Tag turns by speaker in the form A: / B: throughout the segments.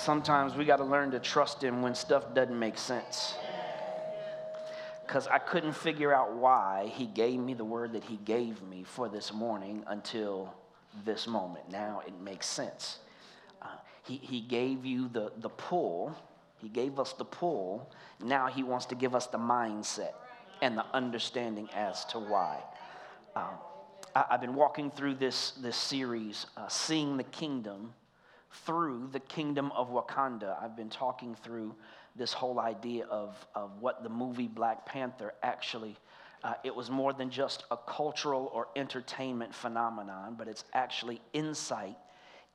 A: sometimes we got to learn to trust Him when stuff doesn't make sense. Because I couldn't figure out why He gave me the word that He gave me for this morning until this moment. Now it makes sense. Uh, he, he gave you the, the pull, He gave us the pull. Now He wants to give us the mindset and the understanding as to why. Um, I, have been walking through this, this series, uh, Seeing the Kingdom through the kingdom of Wakanda. I've been talking through this whole idea of, of what the movie Black Panther actually uh, it was more than just a cultural or entertainment phenomenon, but it's actually insight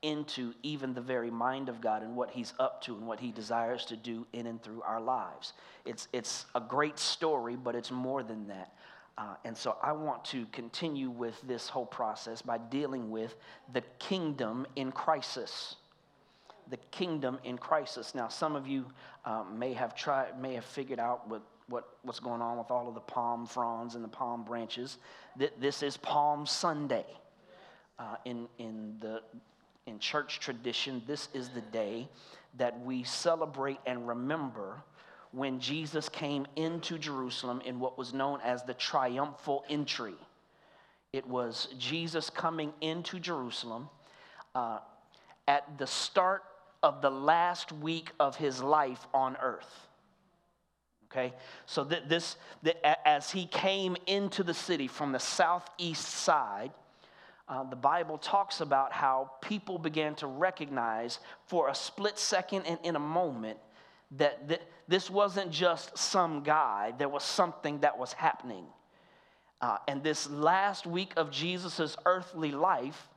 A: into even the very mind of God and what He's up to and what He desires to do in and through our lives. It's, it's a great story, but it's more than that. Uh, and so I want to continue with this whole process by dealing with the kingdom in crisis the kingdom in crisis. Now, some of you um, may have tried, may have figured out what, what, what's going on with all of the palm fronds and the palm branches. That this is Palm Sunday. Uh, in, in, the, in church tradition, this is the day that we celebrate and remember when Jesus came into Jerusalem in what was known as the triumphal entry. It was Jesus coming into Jerusalem uh, at the start of the last week of his life on earth. Okay, so that this, as he came into the city from the southeast side, uh, the Bible talks about how people began to recognize for a split second and in a moment that th- this wasn't just some guy, there was something that was happening. Uh, and this last week of Jesus' earthly life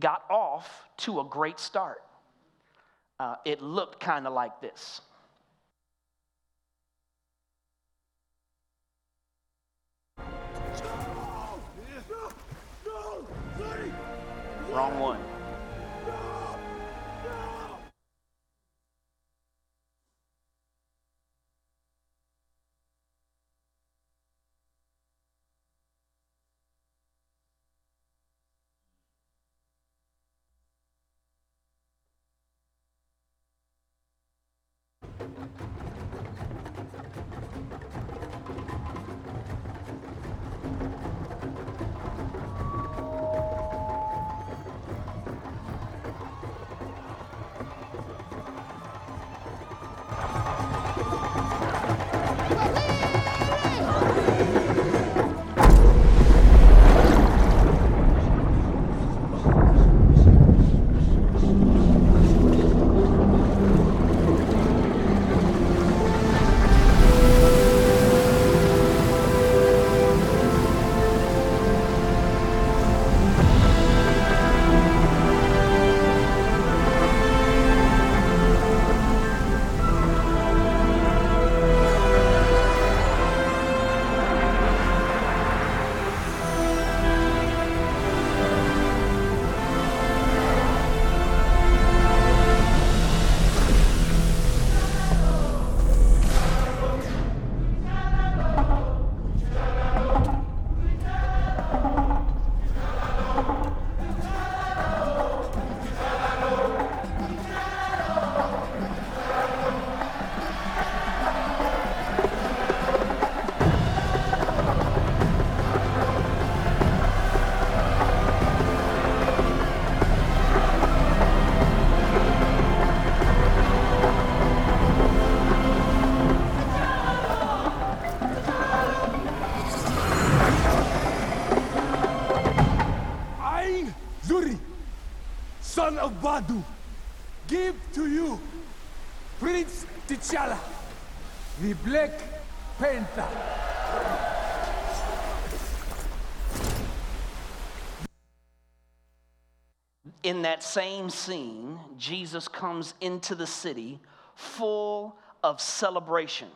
A: got off to a great start uh, it looked kind of like this. Wrong one.
B: Badu, give to you Prince T'Challa, the Black Panther.
A: In that same scene, Jesus comes into the city full of celebration.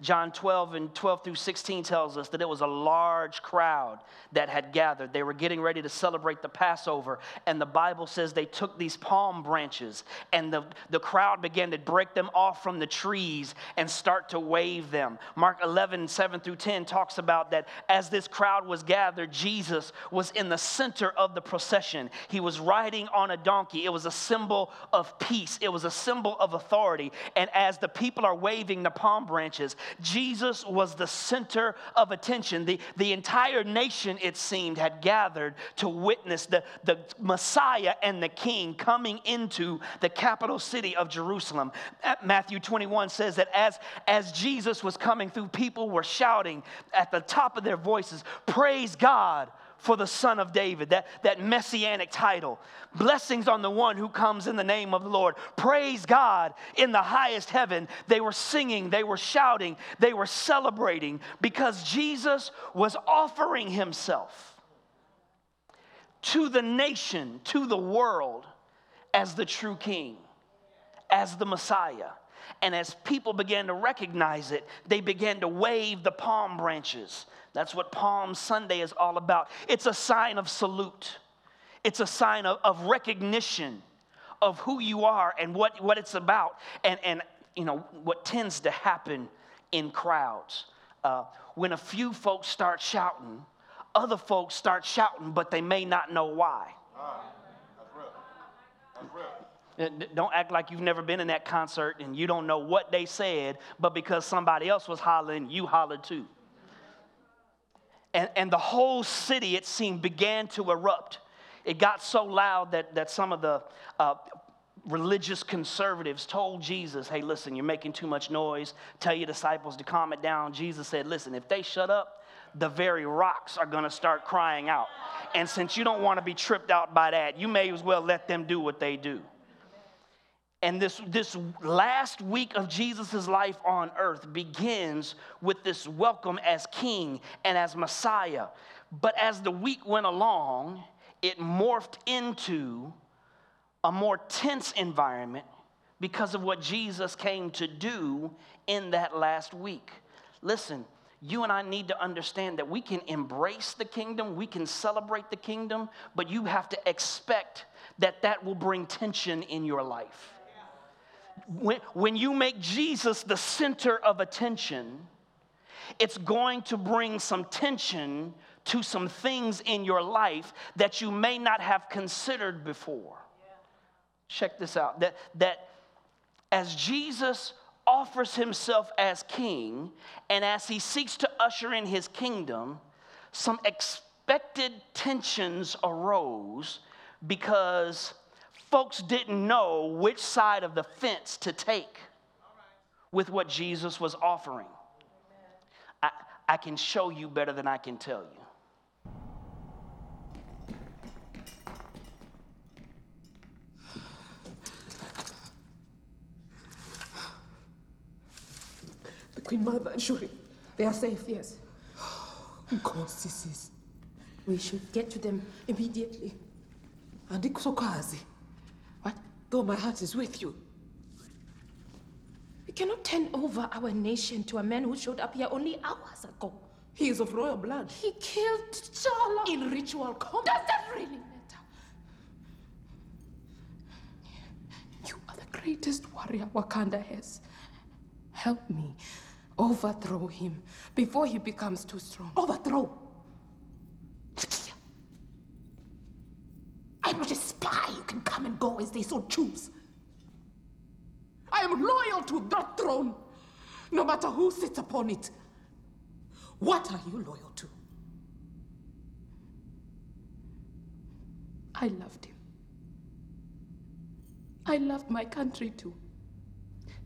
A: John 12 and 12 through 16 tells us that it was a large crowd that had gathered. They were getting ready to celebrate the Passover. And the Bible says they took these palm branches and the, the crowd began to break them off from the trees and start to wave them. Mark 11, 7 through 10 talks about that as this crowd was gathered, Jesus was in the center of the procession. He was riding on a donkey. It was a symbol of peace, it was a symbol of authority. And as the people are waving the palm branches, Jesus was the center of attention. The, the entire nation, it seemed, had gathered to witness the, the Messiah and the King coming into the capital city of Jerusalem. Matthew 21 says that as, as Jesus was coming through, people were shouting at the top of their voices, Praise God for the Son of David, that, that messianic title. Blessings on the one who comes in the name of the Lord. Praise God in the highest heaven. They were singing, they were shouting, they were celebrating because Jesus was offering himself to the nation, to the world, as the true king, as the Messiah. And as people began to recognize it, they began to wave the palm branches. That's what Palm Sunday is all about. It's a sign of salute, it's a sign of, of recognition of who you are and what, what it's about. And, and, you know, what tends to happen in crowds. Uh, when a few folks start shouting, other folks start shouting, but they may not know why. Real. Don't act like you've never been in that concert and you don't know what they said, but because somebody else was hollering, you hollered too. And, and the whole city, it seemed, began to erupt. It got so loud that, that some of the uh, religious conservatives told Jesus, hey, listen, you're making too much noise. Tell your disciples to calm it down. Jesus said, listen, if they shut up, the very rocks are going to start crying out. And since you don't want to be tripped out by that, you may as well let them do what they do. And this, this last week of Jesus' life on earth begins with this welcome as king and as Messiah. But as the week went along, it morphed into a more tense environment because of what Jesus came to do in that last week. Listen, you and I need to understand that we can embrace the kingdom, we can celebrate the kingdom, but you have to expect that that will bring tension in your life when, when you make Jesus the center of attention, it's going to bring some tension to some things in your life that you may not have considered before. Check this out that, that as Jesus offers himself as king and as he seeks to usher in his kingdom, some expected tensions arose because folks didn't know which side of the fence to take with what Jesus was offering. I, I can show you better than I can tell you.
C: The Queen Mother and Shuri, they are safe, yes. Of course, sisters. We should get to them immediately. Andikusokazi. Though my heart is with you. We cannot turn over our nation to a man who showed up here only hours ago. He is of royal blood. He killed T'Challa. In ritual combat. Does that really matter? You are the greatest warrior Wakanda has. Help me overthrow him before he becomes too strong. Overthrow! I'm not a spy who can come and go as they so choose. I am loyal to that throne, no matter who sits upon it. What are you loyal to? I loved him. I loved my country too.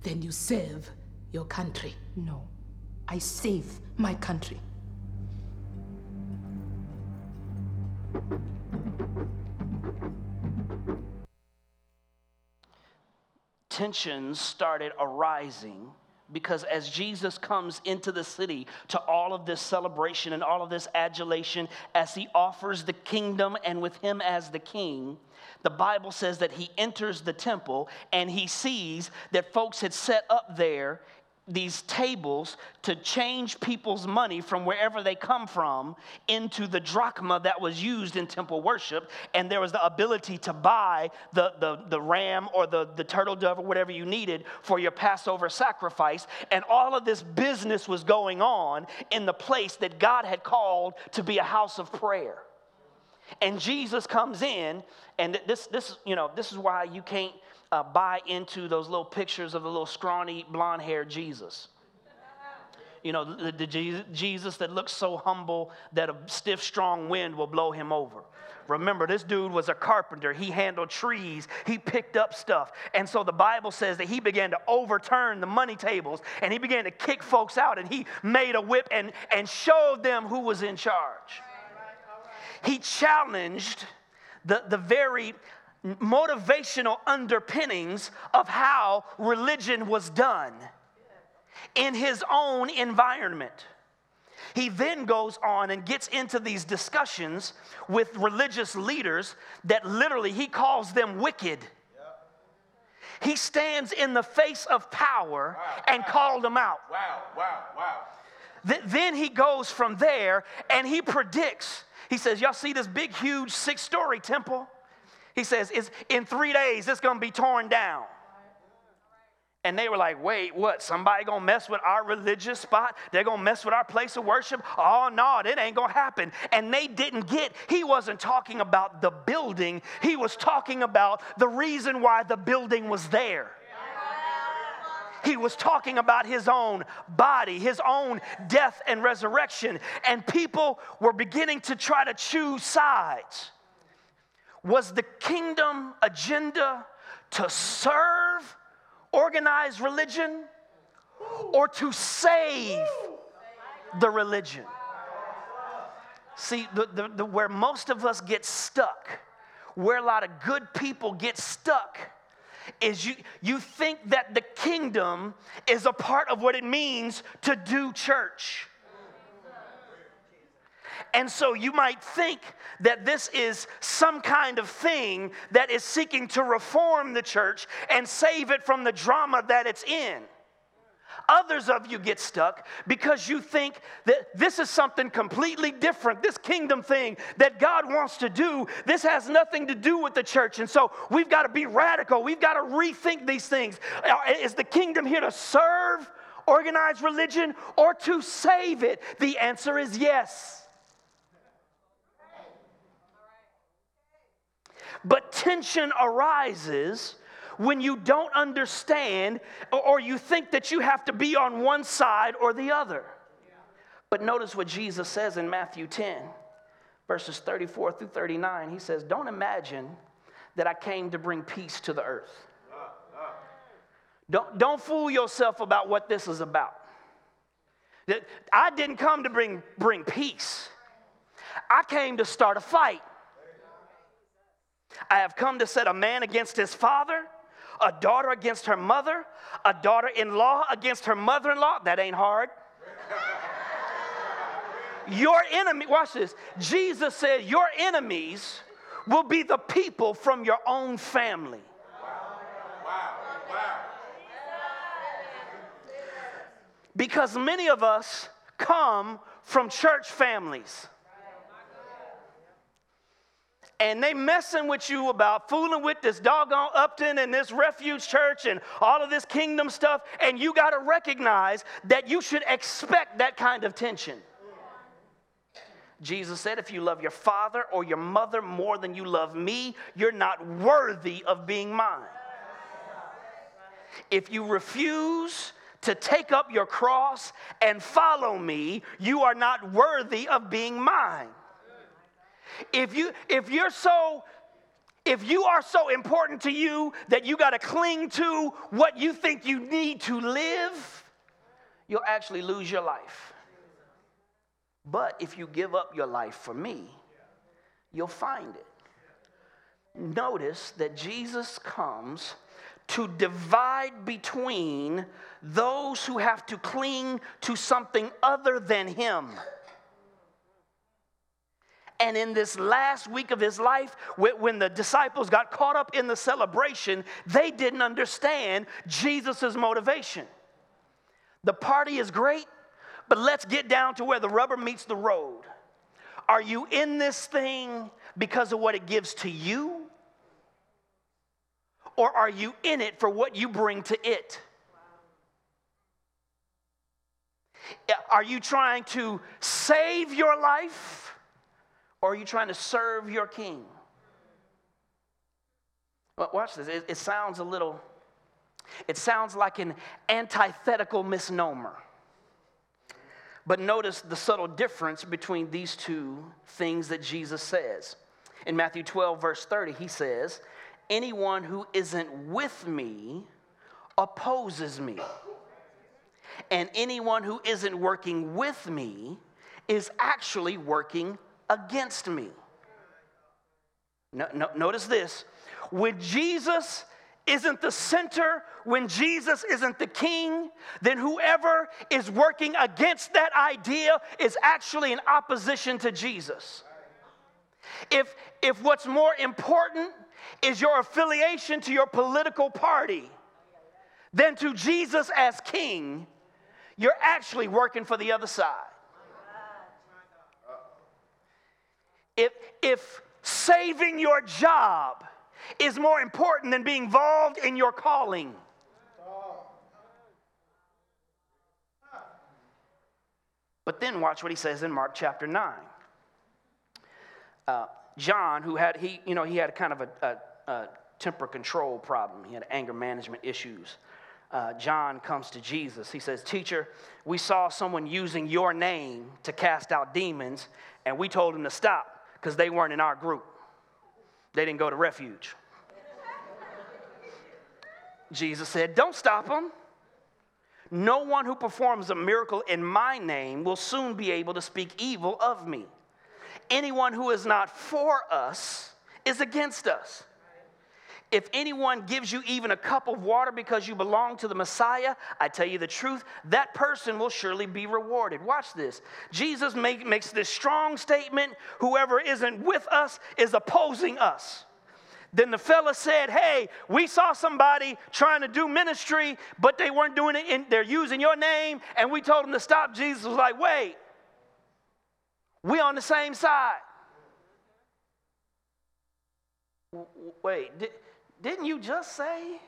C: Then you serve your country. No, I save my country.
A: Tensions started arising because as Jesus comes into the city to all of this celebration and all of this adulation, as he offers the kingdom and with him as the king, the Bible says that he enters the temple and he sees that folks had set up there these tables to change people's money from wherever they come from into the drachma that was used in temple worship. And there was the ability to buy the, the, the ram or the, the turtle dove or whatever you needed for your Passover sacrifice. And all of this business was going on in the place that God had called to be a house of prayer. And Jesus comes in, and this, this, you know, this is why you can't uh, buy into those little pictures of the little scrawny blonde haired Jesus. You know, the, the Jesus that looks so humble that a stiff, strong wind will blow him over. Remember, this dude was a carpenter. He handled trees, he picked up stuff. And so the Bible says that he began to overturn the money tables and he began to kick folks out and he made a whip and, and showed them who was in charge. He challenged the, the very motivational underpinnings of how religion was done in his own environment. He then goes on and gets into these discussions with religious leaders that literally he calls them wicked. He stands in the face of power wow, and wow. called them out.
D: Wow, wow, wow.
A: Th- then he goes from there and he predicts. He says, Y'all see this big, huge six story temple? He says, it's, in three days, it's going to be torn down. And they were like, wait, what? Somebody gonna mess with our religious spot? They're gonna mess with our place of worship? Oh, no, it ain't gonna happen. And they didn't get, he wasn't talking about the building, he was talking about the reason why the building was there. He was talking about his own body, his own death and resurrection. And people were beginning to try to choose sides. Was the kingdom agenda to serve organized religion or to save the religion? See, the, the, the, where most of us get stuck, where a lot of good people get stuck, is you, you think that the kingdom is a part of what it means to do church. And so you might think that this is some kind of thing that is seeking to reform the church and save it from the drama that it's in. Others of you get stuck because you think that this is something completely different, this kingdom thing that God wants to do. This has nothing to do with the church. And so we've got to be radical. We've got to rethink these things. Uh, is the kingdom here to serve organized religion or to save it? The answer is yes. But tension arises when you don't understand or you think that you have to be on one side or the other. But notice what Jesus says in Matthew 10, verses 34 through 39. He says, Don't imagine that I came to bring peace to the earth. Don't, don't fool yourself about what this is about. I didn't come to bring, bring peace, I came to start a fight. I have come to set a man against his father, a daughter against her mother, a daughter in law against her mother in law. That ain't hard. Your enemy, watch this. Jesus said, Your enemies will be the people from your own family. Because many of us come from church families and they messing with you about fooling with this doggone Upton and this refuge church and all of this kingdom stuff, and you got to recognize that you should expect that kind of tension. Jesus said, If you love your father or your mother more than you love me, you're not worthy of being mine. If you refuse to take up your cross and follow me, you are not worthy of being mine. If you if you're so if you are so important to you that you got to cling to what you think you need to live, you'll actually lose your life. But if you give up your life for me, you'll find it. Notice that Jesus comes to divide between those who have to cling to something other than Him. And in this last week of his life, when the disciples got caught up in the celebration, they didn't understand Jesus' motivation. The party is great, but let's get down to where the rubber meets the road. Are you in this thing because of what it gives to you? Or are you in it for what you bring to it? Are you trying to save your life or are you trying to serve your king? Well, watch this. It, it sounds a little, it sounds like an antithetical misnomer. But notice the subtle difference between these two things that Jesus says. In Matthew 12, verse 30, he says, Anyone who isn't with me opposes me. And anyone who isn't working with me is actually working against me. No, no, notice this. When Jesus isn't the center, when Jesus isn't the king, then whoever is working against that idea is actually in opposition to Jesus. If, if what's more important is your affiliation to your political party than to Jesus as king, you're actually working for the other side. If, if saving your job is more important than being involved in your calling, But then watch what he says in Mark chapter 9. Uh, John, who had, he, you know, he had kind of a, a, a temper control problem. He had anger management issues uh, John comes to Jesus. He says, Teacher, we saw someone using your name to cast out demons, and we told him to stop because they weren't in our group. They didn't go to refuge. Jesus said, Don't stop them. No one who performs a miracle in my name will soon be able to speak evil of me. Anyone who is not for us is against us. If anyone gives you even a cup of water because you belong to the Messiah, I tell you the truth, that person will surely be rewarded. Watch this. Jesus make, makes this strong statement whoever isn't with us is opposing us. Then the fella said, Hey, we saw somebody trying to do ministry, but they weren't doing it, in, they're using your name, and we told them to stop. Jesus was like, Wait, we on the same side. Wait, didn't you just say?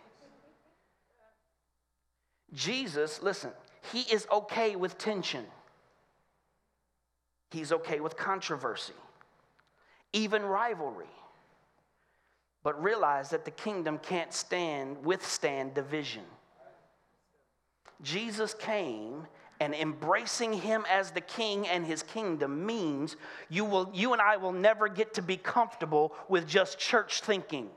A: Jesus, listen, he is okay with tension. He's okay with controversy, even rivalry. But realize that the kingdom can't stand withstand division. Jesus came and embracing him as the king and his kingdom means you will you and I will never get to be comfortable with just church thinking.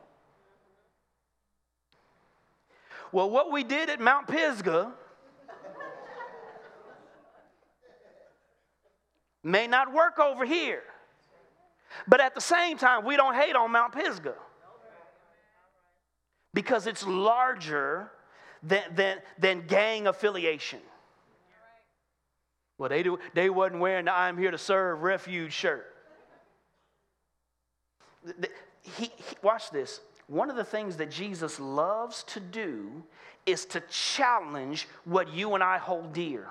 A: Well, what we did at Mount Pisgah may not work over here. But at the same time, we don't hate on Mount Pisgah because it's larger than, than, than gang affiliation. Well, they, do, they wasn't wearing the I'm here to serve refuge shirt. He, he, watch this one of the things that Jesus loves to do is to challenge what you and I hold dear.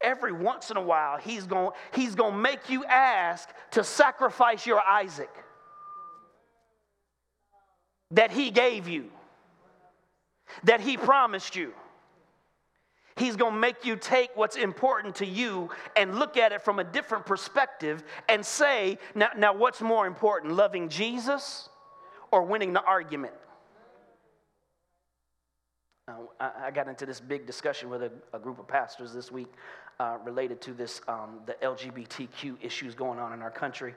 A: Every once in a while, he's going he's going to make you ask to sacrifice your Isaac that he gave you, that he promised you. He's going to make you take what's important to you and look at it from a different perspective and say, now, now what's more important, loving Jesus or winning the argument? Uh, I, I got into this big discussion with a, a group of pastors this week uh, related to this, um, the LGBTQ issues going on in our country.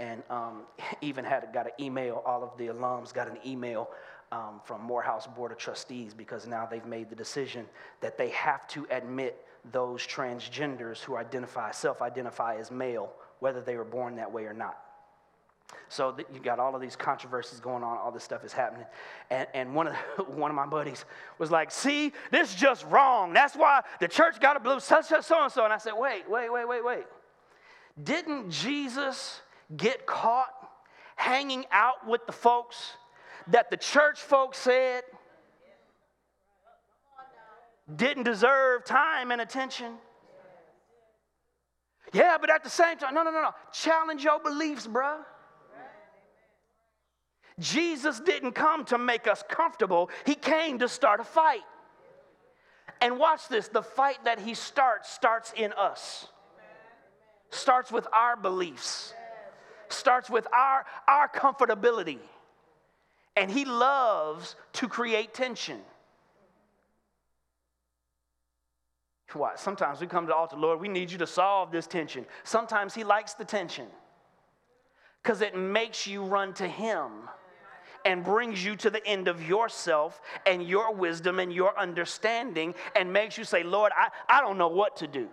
A: And um, even had got an email, all of the alums got an email um, from Morehouse Board of Trustees because now they've made the decision that they have to admit those transgenders who identify, self identify as male, whether they were born that way or not. So you got all of these controversies going on, all this stuff is happening. And, and one, of the, one of my buddies was like, see, this is just wrong. That's why the church got to such, such, so and so. And I said, wait, wait, wait, wait, wait. Didn't Jesus get caught hanging out with the folks that the church folks said didn't deserve time and attention. Yeah, but at the same time, no, no, no, no. Challenge your beliefs, bruh. Jesus didn't come to make us comfortable, He came to start a fight. And watch this the fight that He starts starts in us, starts with our beliefs, starts with our, our comfortability. And He loves to create tension. Why? Sometimes we come to the altar, Lord, we need you to solve this tension. Sometimes He likes the tension because it makes you run to Him and brings you to the end of yourself and your wisdom and your understanding and makes you say, Lord, I, I don't know what to do.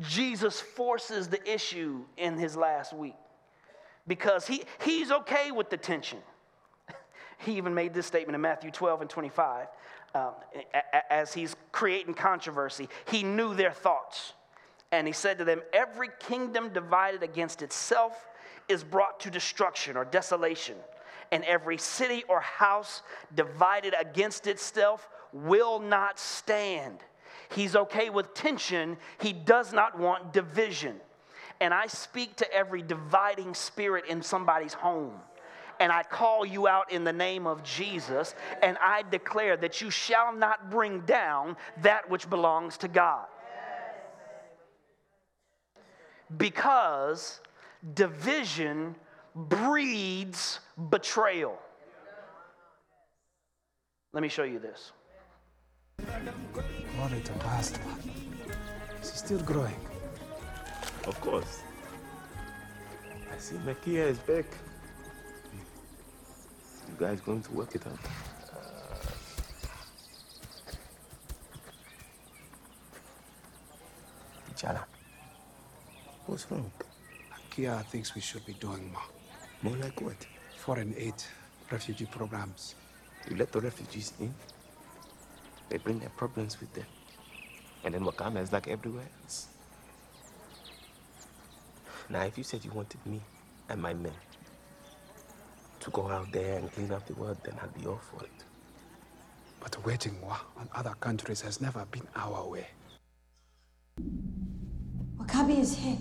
A: Jesus forces the issue in his last week because he, he's okay with the tension. He even made this statement in Matthew 12 and 25 um, as he's creating controversy. He knew their thoughts. And he said to them, Every kingdom divided against itself is brought to destruction or desolation, and every city or house divided against itself will not stand. He's okay with tension, he does not want division. And I speak to every dividing spirit in somebody's home. And I call you out in the name of Jesus, and I declare that you shall not bring down that which belongs to God. Because division breeds betrayal. Let me show you this.
B: Pastor. She's still growing.
D: Of course. I see Nakia is back. You guys going to work it out? Chala. What's wrong?
B: Kia thinks we should be doing more.
D: More like what?
B: Foreign aid, refugee programs.
D: You let the refugees in, they bring their problems with them. And then Wakanda is like everywhere else. Now, if you said you wanted me and my men to go out there and clean up the world, then I'd be all for it.
B: But waging war on other countries has never been our way.
E: W'Kabi is here.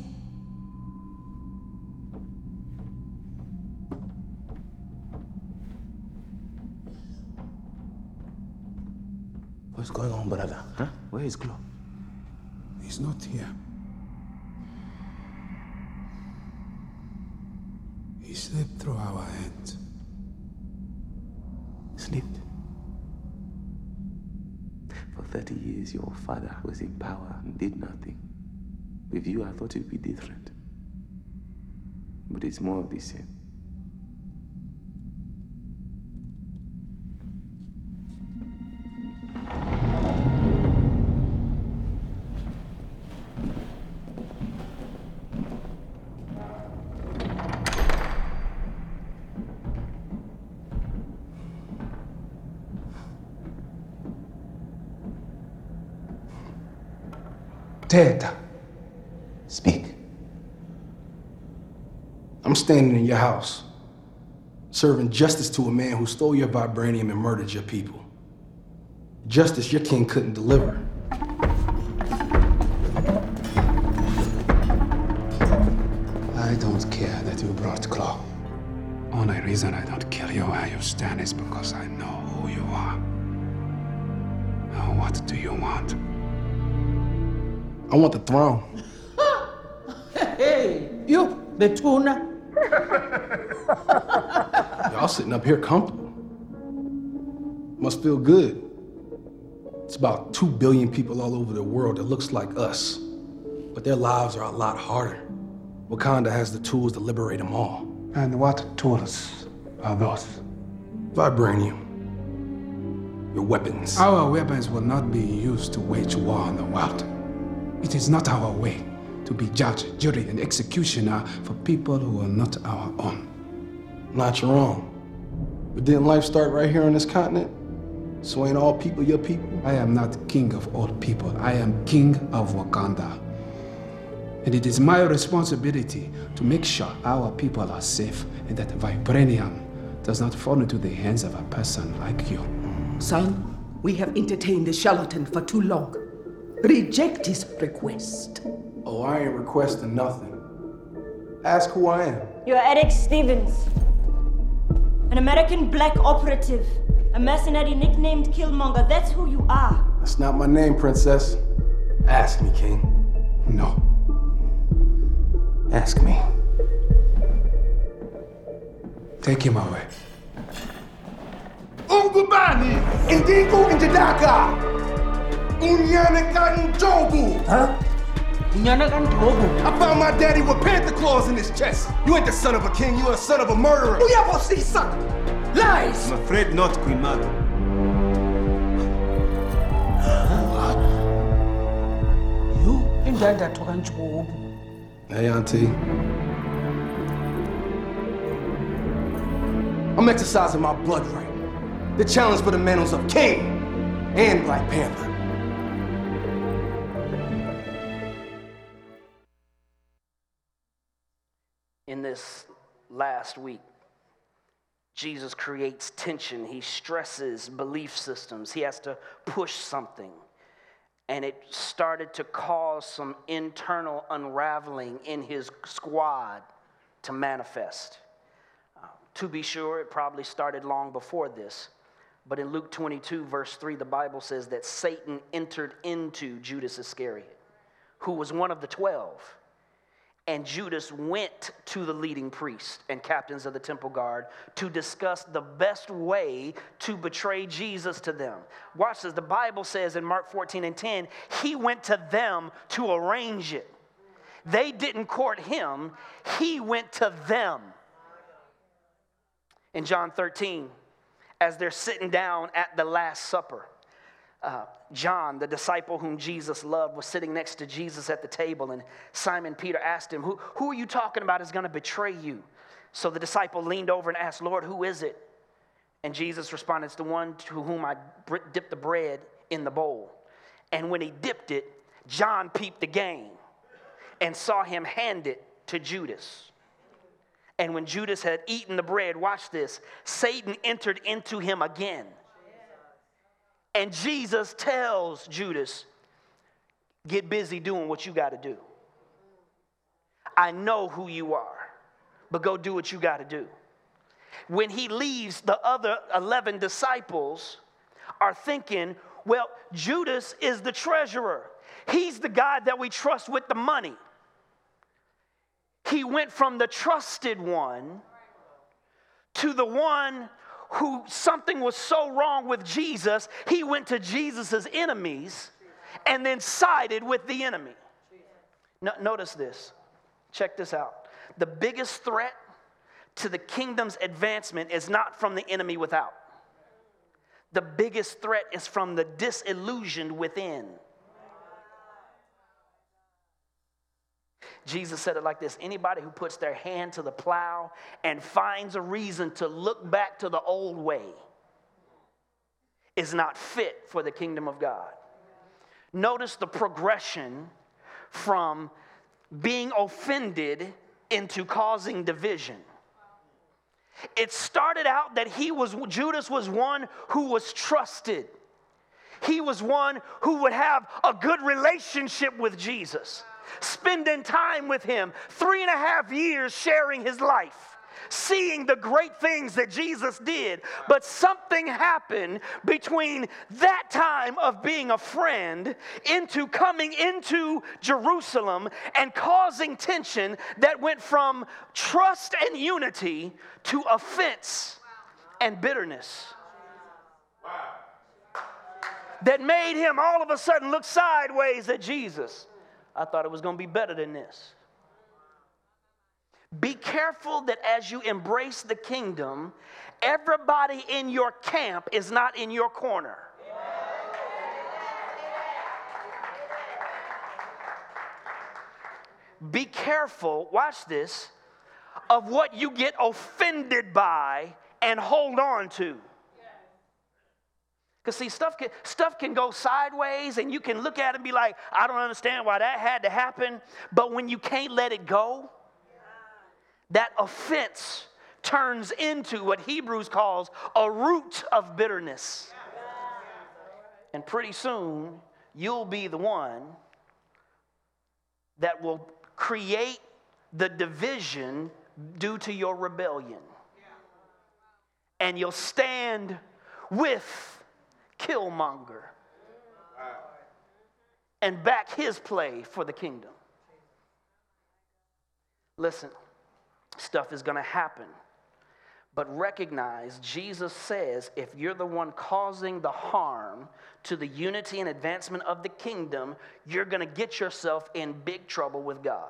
D: What's going on, brother? Huh? Where is Klaue?
B: He's not here. Slipped through our hands.
D: Slipped. For 30 years, your father was in power and did nothing. With you, I thought it'd be different. But it's more of the same.
F: Ted,
D: Speak.
F: I'm standing in your house, serving justice to a man who stole your vibranium and murdered your people. Justice your king couldn't deliver.
B: I don't care that you brought Klaue. Only reason I don't kill you where you stand is because I know who you are. Now, what do you want?
F: I want the throne.
G: Hey, you, the tuna.
F: Y'all sitting up here comfortable. Must feel good. It's about 2 billion people all over the world that looks like us. But their lives are a lot harder. Wakanda has the tools to liberate them all.
B: And what tools are those?
F: Vibranium. Your weapons.
B: Our weapons will not be used to wage war on the world. It is not our way to be judge, jury, and executioner for people who are not our own.
F: Not your own. But didn't life start right here on this continent? So ain't all people your people?
B: I am not king of all people. I am king of Wakanda. And it is my responsibility to make sure our people are safe and that vibranium does not fall into the hands of a person like you.
G: Son, We have entertained the charlatan for too long. Reject his request.
F: Oh, I ain't requesting nothing. Ask who I am.
E: You're Erik Stevens, an American black operative, a mercenary nicknamed Killmonger. That's who you are.
F: That's not my name, princess. Ask me, king.
B: No.
F: Ask me.
B: Take him away.
H: Ungubani, Indingu Indidaka, Unyanaka N'Jobu.
G: Huh? Nyana kan Drogo.
H: I found my daddy with panther claws in his chest. You ain't the son of a king, you are a son of a murderer.
G: We have see son. Lies.
I: I'm afraid not, Queen Mother.
G: You indanda toka Njobu.
F: Hey, auntie. I'm exercising my blood right. The challenge for the mantles of King and Black Panther.
A: This last week, Jesus creates tension. He stresses belief systems. He has to push something. And it started to cause some internal unraveling in his squad to manifest. Uh, to be sure, it probably started long before this. But in Luke 22, verse 3, the Bible says that Satan entered into Judas Iscariot, who was one of the twelve. And Judas went to the leading priests and captains of the temple guard to discuss the best way to betray Jesus to them. Watch this. The Bible says in Mark 14 and 10, he went to them to arrange it. They didn't court him, he went to them. In John 13, as they're sitting down at the Last Supper, uh, John, the disciple whom Jesus loved, was sitting next to Jesus at the table, and Simon Peter asked him, Who, who are you talking about is going to betray you? So the disciple leaned over and asked, Lord, who is it? And Jesus responded, It's the one to whom I dipped the bread in the bowl. And when he dipped it, John peeped the game and saw him hand it to Judas. And when Judas had eaten the bread, watch this, Satan entered into him again. And Jesus tells Judas, get busy doing what you got to do. I know who you are, but go do what you got to do. When he leaves, the other 11 disciples are thinking, well, Judas is the treasurer. He's the guy that we trust with the money. He went from the trusted one to the one who something was so wrong with Jesus, he went to Jesus' enemies and then sided with the enemy. No, notice this. Check this out. The biggest threat to the kingdom's advancement is not from the enemy without. The biggest threat is from the disillusioned within. Jesus said it like this anybody who puts their hand to the plow and finds a reason to look back to the old way is not fit for the kingdom of God. Notice the progression from being offended into causing division. It started out that he was Judas was one who was trusted. He was one who would have a good relationship with Jesus spending time with him, three and a half years sharing his life seeing the great things that Jesus did. But something happened between that time of being a friend into coming into Jerusalem and causing tension that went from trust and unity to offense and bitterness. That made him all of a sudden look sideways at Jesus. I thought it was going to be better than this. Be careful that as you embrace the kingdom, everybody in your camp is not in your corner. Be careful, watch this, of what you get offended by and hold on to. Because see, stuff can, stuff can go sideways and you can look at it and be like, I don't understand why that had to happen. But when you can't let it go, that offense turns into what Hebrews calls a root of bitterness. And pretty soon, you'll be the one that will create the division due to your rebellion. And you'll stand with Killmonger and back his play for the kingdom. Listen, stuff is going to happen. But recognize Jesus says if you're the one causing the harm to the unity and advancement of the kingdom, you're going to get yourself in big trouble with God.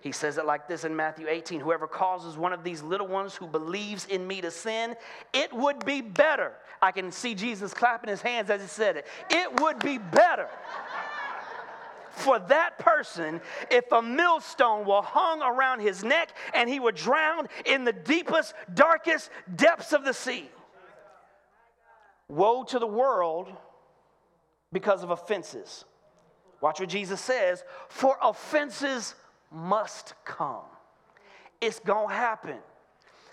A: He says it like this in Matthew 18 Whoever causes one of these little ones who believes in me to sin, it would be better. I can see Jesus clapping his hands as he said it. It would be better for that person if a millstone were hung around his neck and he were drowned in the deepest, darkest depths of the sea. Woe to the world because of offenses. Watch what Jesus says for offenses must come. It's gonna happen.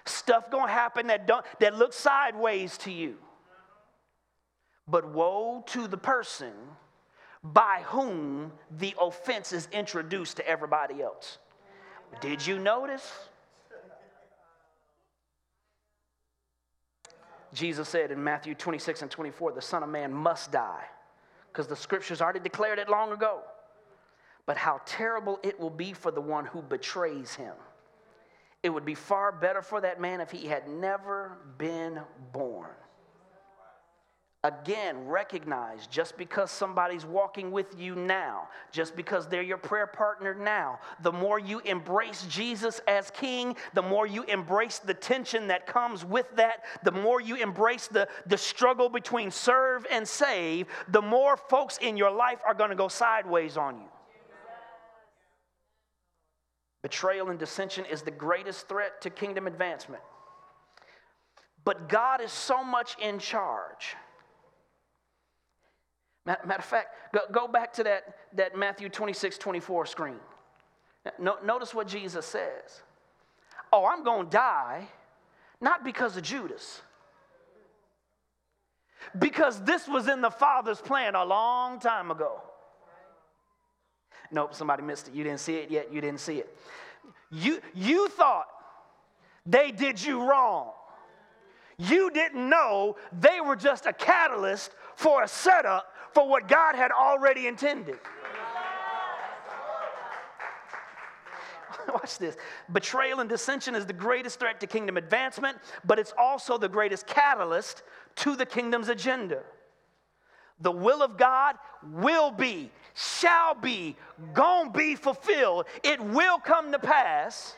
A: Stuff gonna happen that don't that looks sideways to you. But woe to the person by whom the offense is introduced to everybody else. Did you notice? Jesus said in Matthew 26 and 24, the Son of Man must die, because the scriptures already declared it long ago. But how terrible it will be for the one who betrays him. It would be far better for that man if he had never been born. Again, recognize just because somebody's walking with you now, just because they're your prayer partner now, the more you embrace Jesus as King, the more you embrace the tension that comes with that, the more you embrace the, the struggle between serve and save, the more folks in your life are going to go sideways on you. Betrayal and dissension is the greatest threat to kingdom advancement. But God is so much in charge Matter of fact, go, back to that, that Matthew 26, 24 screen. No, notice what Jesus says. Oh, I'm going to die, not because of Judas, because this was in the Father's plan a long time ago. Nope, somebody missed it. You didn't see it yet. You didn't see it. You, you thought they did you wrong. You didn't know they were just a catalyst for a setup for what God had already intended. Watch this. Betrayal and dissension is the greatest threat to kingdom advancement, but it's also the greatest catalyst to the kingdom's agenda. The will of God will be, shall be, gonna be fulfilled. It will come to pass,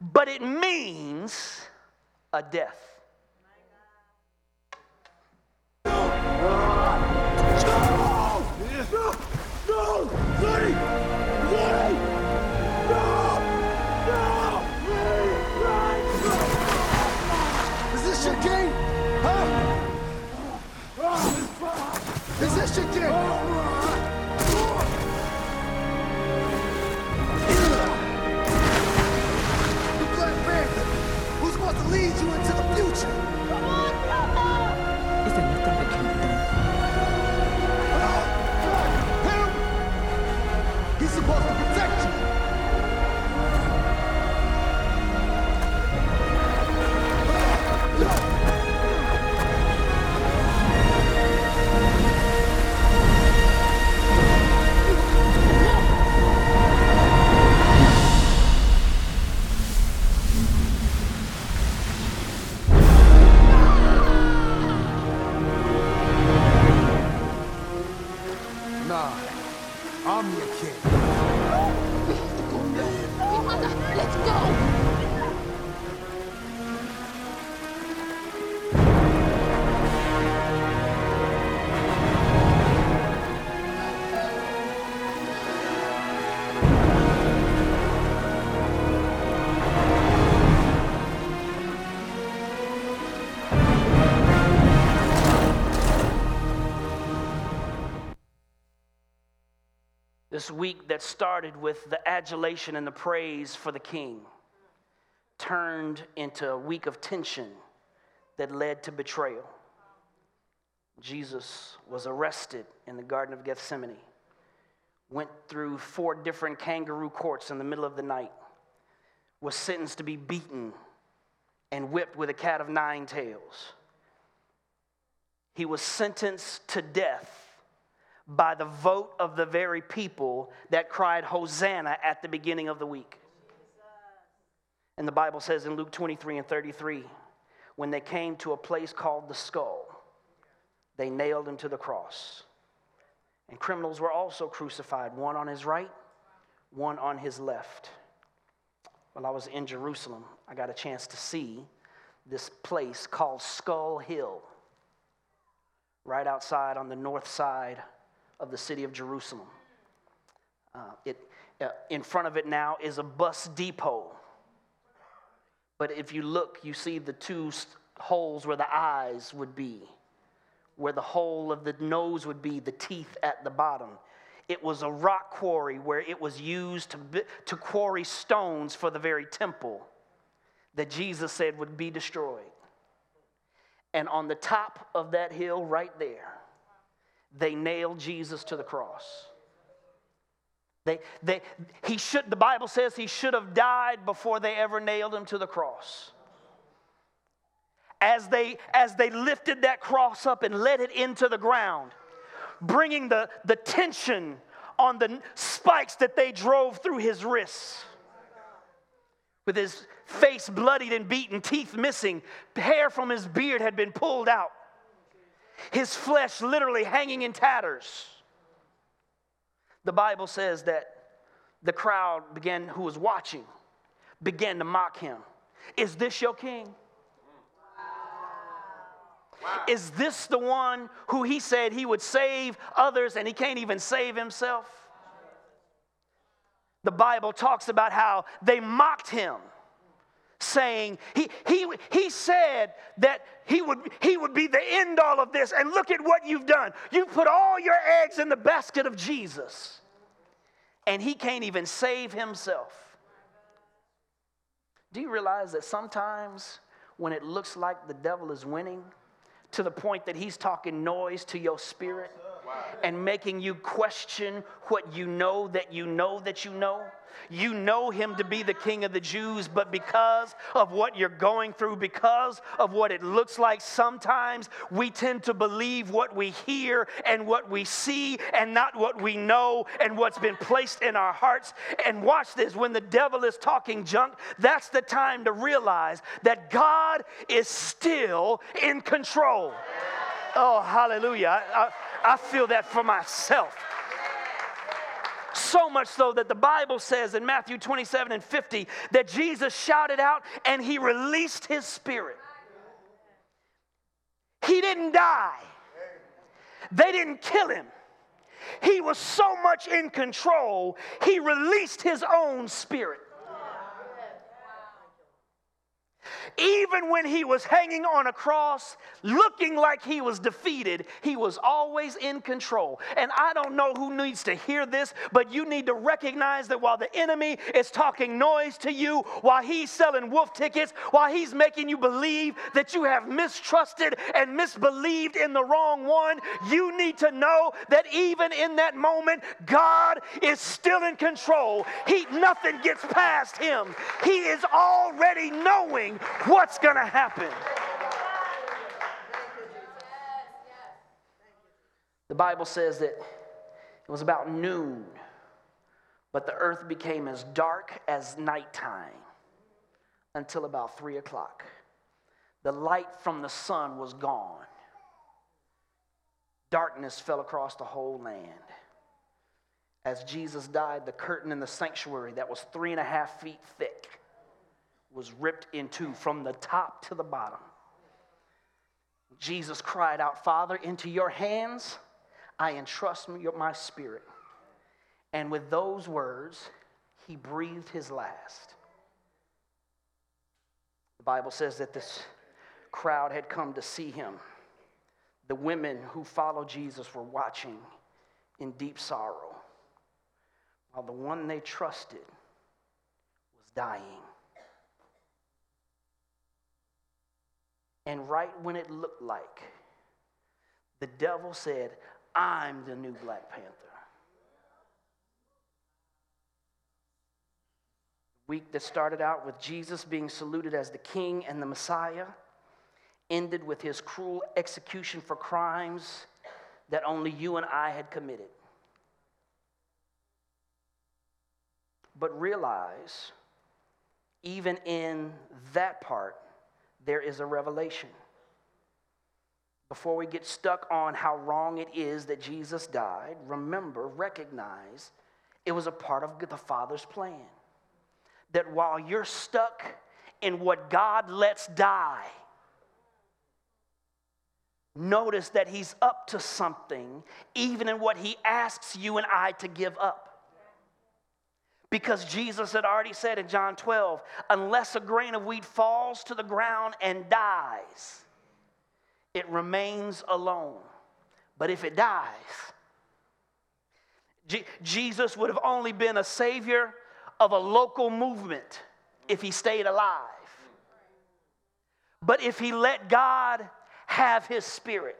A: but it means a death. Week that started with the adulation and the praise for the king turned into a week of tension that led to betrayal. Jesus was arrested in the Garden of Gethsemane, went through four different kangaroo courts in the middle of the night, was sentenced to be beaten and whipped with a cat of nine tails. He was sentenced to death by the vote of the very people that cried Hosanna at the beginning of the week. And the Bible says in Luke 23 and 33 when they came to a place called the skull, they nailed him to the cross. And criminals were also crucified, one on his right, one on his left. While I was in Jerusalem, I got a chance to see this place called Skull Hill, right outside on the north side of the city of Jerusalem. Uh, it, uh, in front of it now is a bus depot. But if you look, you see the two holes where the eyes would be, where the hole of the nose would be, the teeth at the bottom. It was a rock quarry where it was used to, to quarry stones for the very temple that Jesus said would be destroyed. And on the top of that hill, right there, they nailed Jesus to the cross. They, they, he should, the Bible says he should have died before they ever nailed him to the cross. As they, as they lifted that cross up and let it into the ground, bringing the, the tension on the spikes that they drove through his wrists, with his face bloodied and beaten, teeth missing, hair from his beard had been pulled out his flesh literally hanging in tatters. The Bible says that the crowd began, who was watching, began to mock him. Is this your king? Is this the one who he said he would save others and he can't even save himself? The Bible talks about how they mocked him saying he, he, he said that he would, he would be the end all of this and look at what you've done. You put all your eggs in the basket of jesus and he can't even save himself. Do you realize that sometimes when it looks like the devil is winning to the point that he's talking noise to your spirit and making you question what you know that you know that you know you know him to be the king of the Jews, but because of what you're going through, because of what it looks like, sometimes we tend to believe what we hear and what we see and not what we know and what's been placed in our hearts. And watch this when the devil is talking junk, that's the time to realize that God is still in control. Oh, hallelujah. I, I, I feel that for myself. So much so that the Bible says in Matthew 27 and 50 that Jesus shouted out and he released his spirit. He didn't die, they didn't kill him. He was so much in control, he released his own spirit. Even when he was hanging on a cross, looking like he was defeated, he was always in control. And I don't know who needs to hear this, but you need to recognize that while the enemy is talking noise to you, while he's selling wolf tickets, while he's making you believe that you have mistrusted and misbelieved in the wrong one, you need to know that even in that moment, God is still in control. He nothing gets past him. He is already knowing what's going to happen. The Bible says that it was about noon, but the earth became as dark as nighttime until about three o'clock. The light from the sun was gone. Darkness fell across the whole land. As Jesus died, the curtain in the sanctuary that was three and a half feet thick was ripped in two from the top to the bottom. Jesus cried out, Father, into your hands I entrust my spirit. And with those words, he breathed his last. The Bible says that this crowd had come to see him. The women who followed Jesus were watching in deep sorrow, while the one they trusted was dying. And right when it looked like the devil said, I'm the new Black Panther. The week that started out with Jesus being saluted as the king and the Messiah ended with his cruel execution for crimes that only you and I had committed. But realize, even in that part, there is a revelation. Before we get stuck on how wrong it is that Jesus died, remember, recognize it was a part of the Father's plan. That while you're stuck in what God lets die, notice that He's up to something, even in what He asks you and I to give up. Because Jesus had already said in John 12, unless a grain of wheat falls to the ground and dies, it remains alone. But if it dies, Jesus would have only been a savior of a local movement if he stayed alive. But if he let God have his spirit,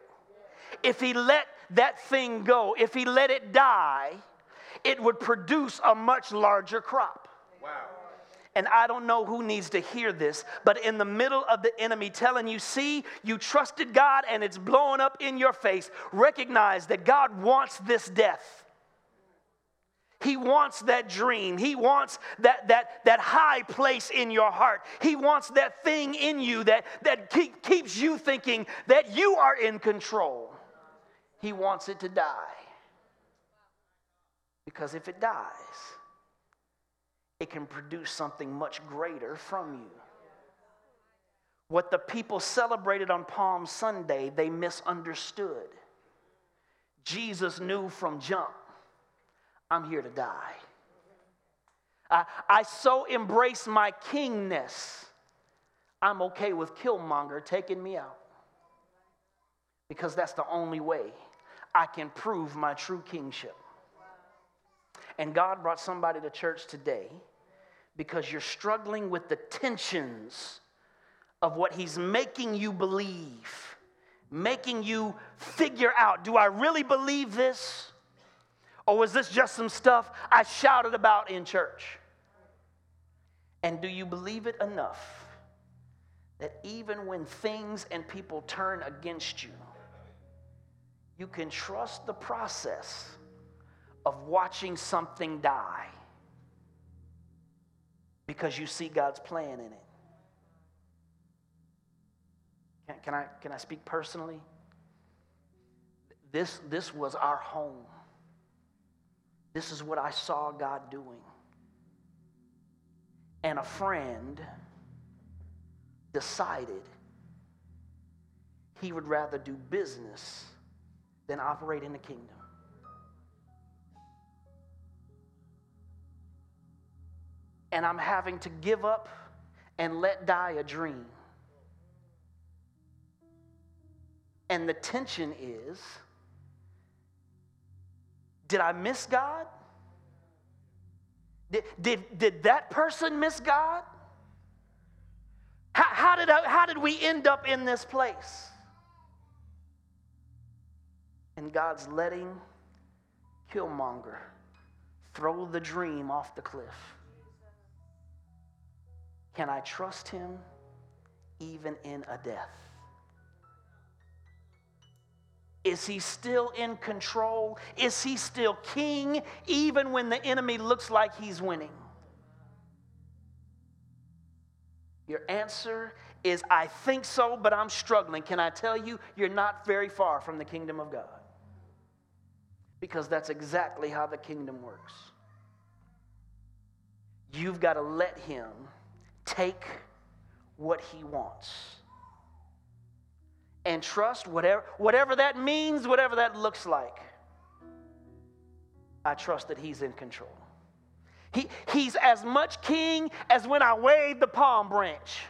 A: if he let that thing go, if he let it die, it would produce a much larger crop. Wow. And I don't know who needs to hear this, but in the middle of the enemy telling you, see, you trusted God and it's blowing up in your face, recognize that God wants this death. He wants that dream. He wants that, that, that high place in your heart. He wants that thing in you that, that keep, keeps you thinking that you are in control. He wants it to die. Because if it dies, it can produce something much greater from you. What the people celebrated on Palm Sunday, they misunderstood. Jesus knew from jump, I'm here to die. I, I so embrace my kingness, I'm okay with Killmonger taking me out. Because that's the only way I can prove my true kingship. And God brought somebody to church today because you're struggling with the tensions of what He's making you believe, making you figure out do I really believe this? Or was this just some stuff I shouted about in church? And do you believe it enough that even when things and people turn against you, you can trust the process of watching something die because you see God's plan in it. Can, can, I, can I speak personally? This, this was our home. This is what I saw God doing. And a friend decided he would rather do business than operate in the kingdom. And I'm having to give up and let die a dream. And the tension is did I miss God? Did, did, did that person miss God? How, how, did I, how did we end up in this place? And God's letting Killmonger throw the dream off the cliff. Can I trust him even in a death? Is he still in control? Is he still king even when the enemy looks like he's winning? Your answer is I think so, but I'm struggling. Can I tell you, you're not very far from the kingdom of God? Because that's exactly how the kingdom works. You've got to let him take what he wants and trust whatever, whatever that means, whatever that looks like. I trust that he's in control. He, he's as much king as when I waved the palm branch,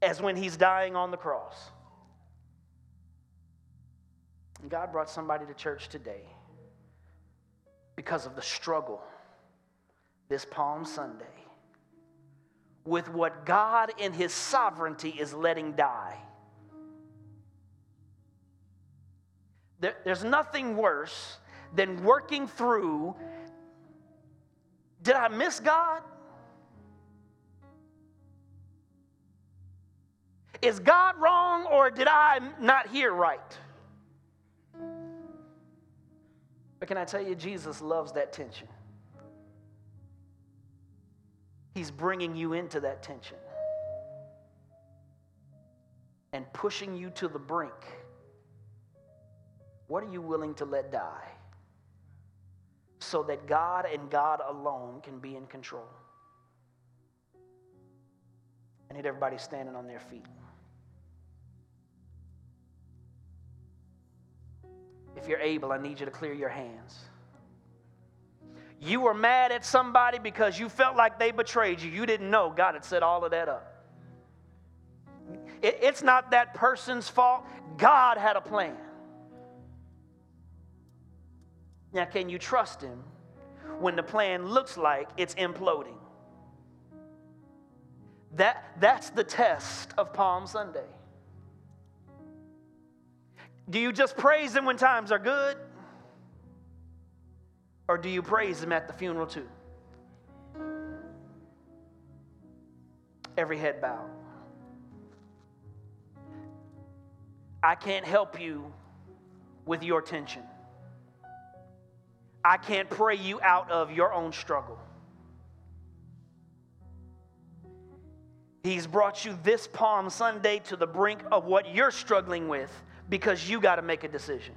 A: as when he's dying on the cross. And God brought somebody to church today because of the struggle this Palm Sunday with what God in His sovereignty is letting die. There, there's nothing worse than working through did I miss God? Is God wrong or did I not hear right? But can I tell you, Jesus loves that tension. He's bringing you into that tension and pushing you to the brink. What are you willing to let die so that God and God alone can be in control? I need everybody standing on their feet. If you're able, I need you to clear your hands. You were mad at somebody because you felt like they betrayed you. You didn't know God had set all of that up. It, it's not that person's fault. God had a plan. Now, can you trust Him when the plan looks like it's imploding? That, that's the test of Palm Sunday. Do you just praise Him when times are good? Or do you praise Him at the funeral too? Every head bowed. I can't help you with your tension. I can't pray you out of your own struggle. He's brought you this Palm Sunday to the brink of what you're struggling with because you got to make a decision.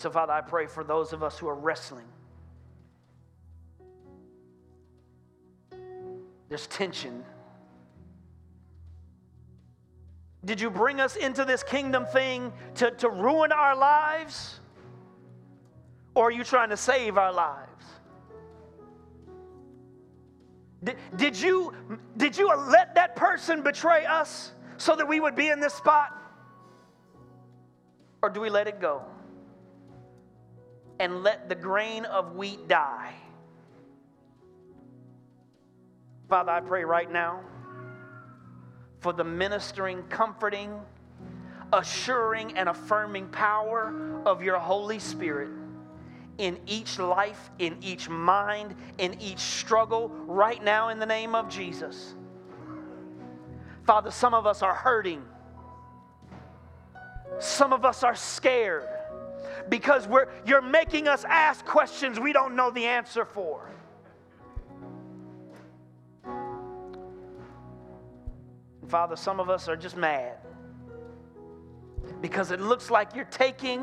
A: So, Father, I pray for those of us who are wrestling. There's tension. Did you bring us into this kingdom thing to, to ruin our lives? Or are you trying to save our lives? Did, did, you, did you let that person betray us so that we would be in this spot? Or do we let it go? And let the grain of wheat die? Father, I pray right now for the ministering, comforting, assuring, and affirming power of your Holy Spirit in each life, in each mind, in each struggle right now in the name of Jesus. Father, some of us are hurting. Some of us are scared because we're, you're making us ask questions we don't know the answer for. Father, some of us are just mad because it looks like you're taking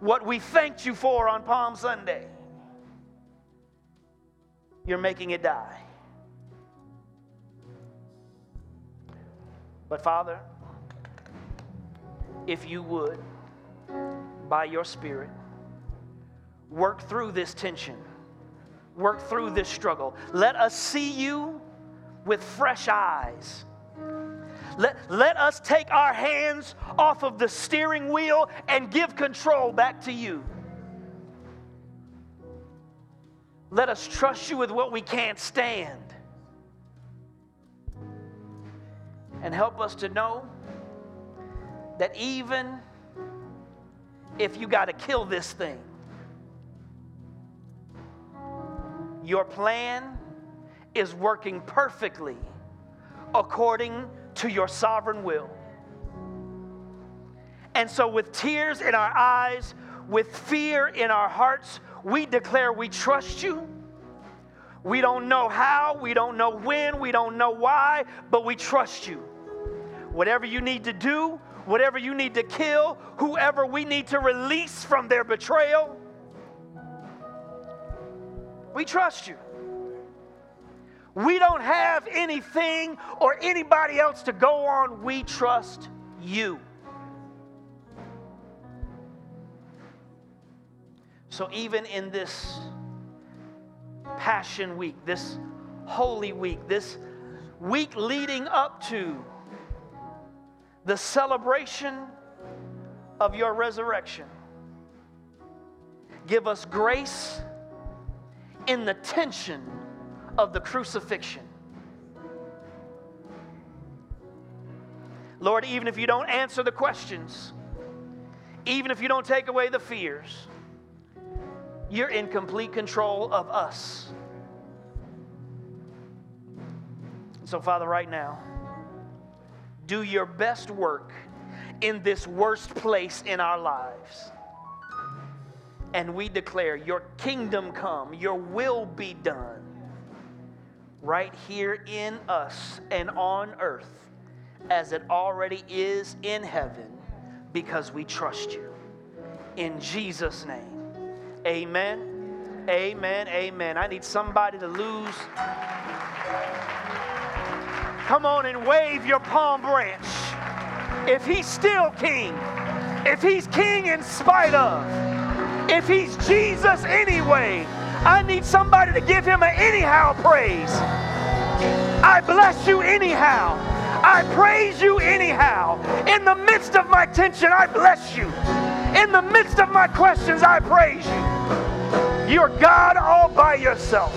A: what we thanked you for on Palm Sunday. You're making it die. But Father, if you would, by your Spirit, work through this tension, work through this struggle. Let us see you with fresh eyes let, let us take our hands off of the steering wheel and give control back to you. Let us trust you with what we can't stand. And help us to know that even if you got to kill this thing, your plan is working perfectly according to your sovereign will. And so, with tears in our eyes, with fear in our hearts, we declare we trust you. We don't know how, we don't know when, we don't know why, but we trust you. Whatever you need to do, whatever you need to kill, whoever we need to release from their betrayal, we trust you. We don't have anything or anybody else to go on. We trust you. So, even in this Passion Week, this Holy Week, this week leading up to the celebration of your resurrection, give us grace in the tension of the crucifixion. Lord, even if you don't answer the questions, even if you don't take away the fears, you're in complete control of us. So, Father, right now, do your best work in this worst place in our lives. And we declare, Your kingdom come, Your will be done right here in us and on earth as it already is in heaven because we trust you. In Jesus' name, amen, amen, amen. I need somebody to lose. Come on and wave your palm branch. If he's still king, if he's king in spite of, if he's Jesus anyway, I need somebody to give him an anyhow praise. I bless you anyhow. I praise you anyhow. In the midst of my tension, I bless you. In the midst of my questions, I praise you. You're God all by yourself.